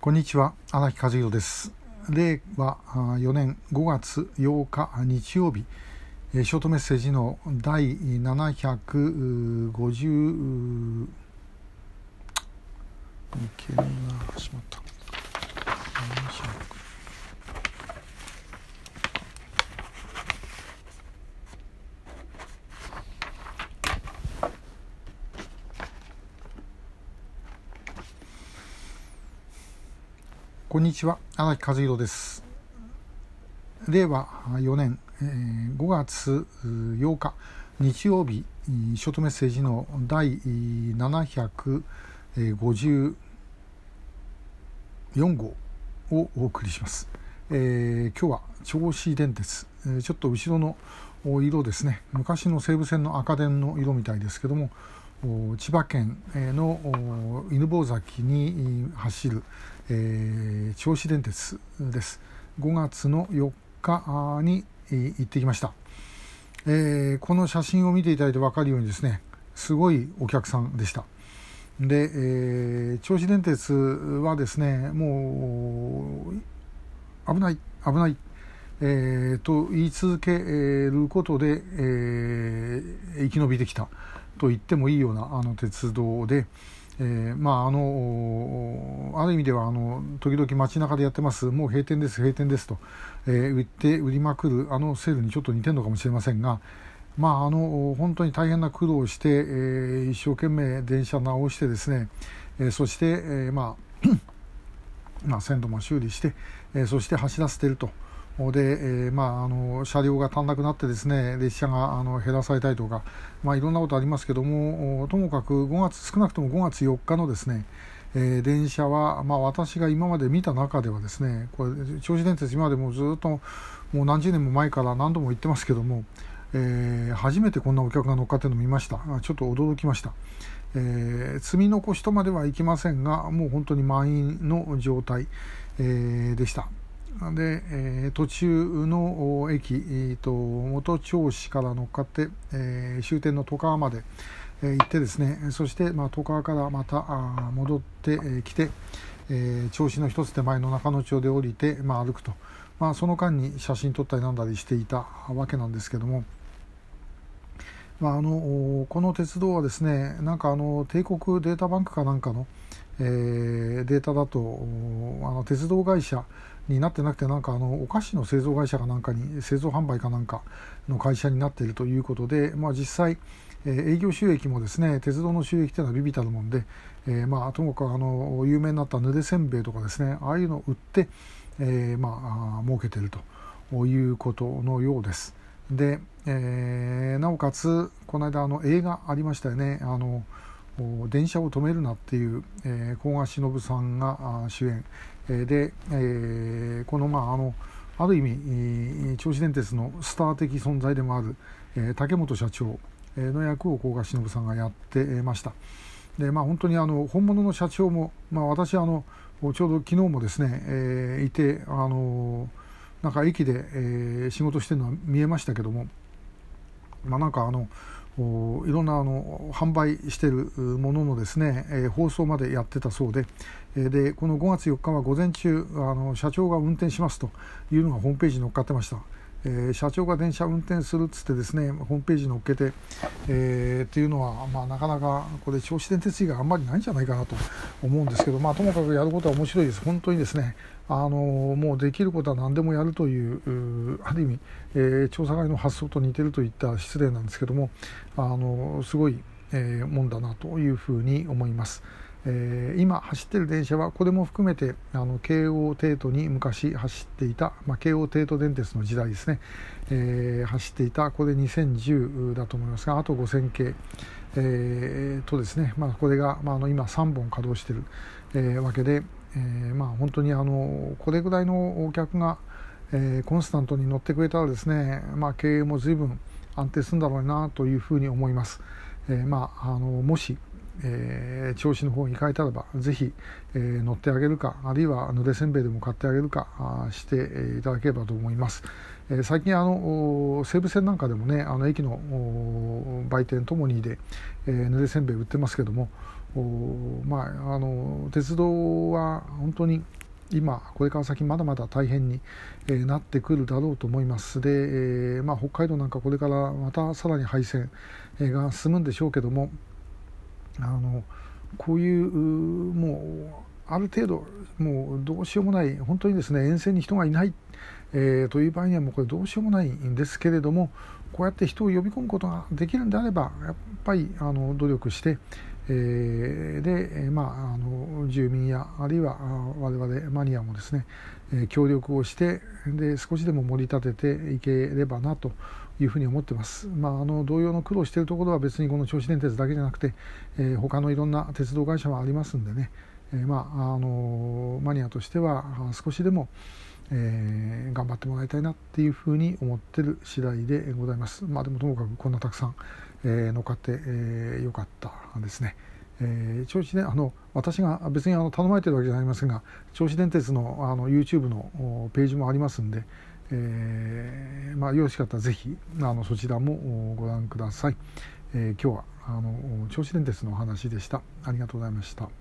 こんにちは荒木和弘です。令和4年5月8日日曜日ショートメッセージの第750いけないまったこんにちは。荒木和弘です。令和4年、えー、5月8日日曜日ショートメッセージの第754号をお送りします、えー、今日は銚子電鉄、ちょっと後ろの色ですね。昔の西武線の赤電の色みたいですけども千葉県の犬吠埼に走る、えー、銚子電鉄です。5月の4日に行ってきました、えー、この写真を見ていただいて分かるようにですねすごいお客さんでした。で、えー、銚子電鉄はですねもう危ない危ない。えー、と言い続けることで、えー、生き延びてきたと言ってもいいようなあの鉄道で、えー、まああのある意味ではあの時々街中でやってますもう閉店です閉店ですと、えー、売って売りまくるあのセールにちょっと似てるのかもしれませんがまああの本当に大変な苦労をして、えー、一生懸命電車直してですね、えー、そして、えー、まあ まあ線路も修理して、えー、そして走らせていると。で、え、まあ、あの車両が足んなくなってですね列車があの減らされたりとか、まあ、いろんなことありますけどもともかく5月少なくとも5月4日のですね、えー、電車は、まあ、私が今まで見た中ではですねこれ銚子電鉄今までもずっともう何十年も前から何度も言ってますけども、えー、初めてこんなお客が乗っかってるのを見ましたちょっと驚きました。えー、積み残しとまではいきませんがもう本当に満員の状態、えー、でした。で、えー、途中の駅、えーと、元銚子から乗っかって、えー、終点の戸川まで、えー、行ってですねそして、まあ、戸川からまたあ戻ってき、て、えー、銚子の一つ手前の中野町で降りて、まあ、歩くと、まあ、その間に写真撮ったりなんだりしていたわけなんですけども。まあ、あのこの鉄道はですねなんかあの帝国データバンクかなんかの、えー、データだとあの鉄道会社になってなくてなんかあのお菓子の製造会社かなんかに製造販売かなんかの会社になっているということで、まあ、実際、えー、営業収益もですね鉄道の収益というのはビビたるもんで、えー、まあ、ともかくあの有名になったぬでせんべいとかですねああいうのを売って、えー、まあ儲けているということのようです。で、え、なおかつこの間あの映画ありましたよねあの電車を止めるなっていう、えー、古賀忍さんが主演、えー、で、えー、このまああのある意味銚子電鉄のスター的存在でもある、えー、竹本社長の役を古賀忍さんがやってました。でまあ本当にあの本物の社長も、まあ、私あのちょうど昨日もですね、えー、いてあのなんか駅で、えー、仕事してるのは見えましたけどもまあなんかあのいろんなあの販売しているもののですね、えー、放送までやってたそうで,、えー、でこの5月4日は午前中あの社長が運転しますというのがホームページに載っかってました。えー、社長が電車運転するっつってですねホームページに載っけて、えー、っていうのは、まあ、なかなかこれ銚子電鉄以外あんまりないんじゃないかなと思うんですけど、まあ、ともかくやることは面白いです本当にですねあのもうできることは何でもやるというある意味、えー、調査会の発想と似てるといった失礼なんですけどもあのすごい、えー、もんだなというふうに思います。えー、今走ってる電車はこれも含めてあの京王帝都に昔走っていた、まあ、京王帝都電鉄の時代ですね、えー、走っていたこれ2010だと思いますがあと5000系、えー、とですね、まあ、これが、まあ、あの今3本稼働している、えー、わけで、えー、まあ本当にあのこれぐらいのお客が、えー、コンスタントに乗ってくれたらですね、まあ、経営も随分安定するんだろうなというふうに思います。えー、まああのもしえー、銚子の方に変えたらばぜひ、えー、乗ってあげるかあるいはぬれせんべいでも買ってあげるかあしていただければと思います、えー、最近あの西武線なんかでもねあの駅の売店ともにで、えー、ぬれせんべい売ってますけどもまあ、あの鉄道は本当に今これから先まだまだ大変に、えー、なってくるだろうと思います。で、えー、まあ、北海道なんかこれからまたさらに廃線、えー、が進むんでしょうけどもあのこういうもうある程度もうどうしようもない本当にですね沿線に人がいない、えー、という場合にはもうこれどうしようもないんですけれどもこうやって人を呼び込むことができるんであればやっぱりあの努力して、えー、で、まあ、あの住民やあるいは我々マニアもですね、え協力をしてで少しでも盛り立てていければなというふうに思ってます、まあ、あの同様の苦労しているところは別にこの銚子電鉄だけじゃなくて、えー、他のいろんな鉄道会社もありますんでね、えー、まあ、あのマニアとしては少しでも、えー、頑張ってもらいたいなっていうふうに思ってる次第でございます。まあ、でもともかくこんなたくさん、えー、乗っかって、えー、よかったですね。えー、銚子であの私が別にあの頼まれてるわけじゃありませんが銚子電鉄のあの YouTube のページもありますんで、えー、まあ、よろしかったらぜひあのそちらもご覧ください。えー、今日はあの銚子電鉄のお話でした。ありがとうございました。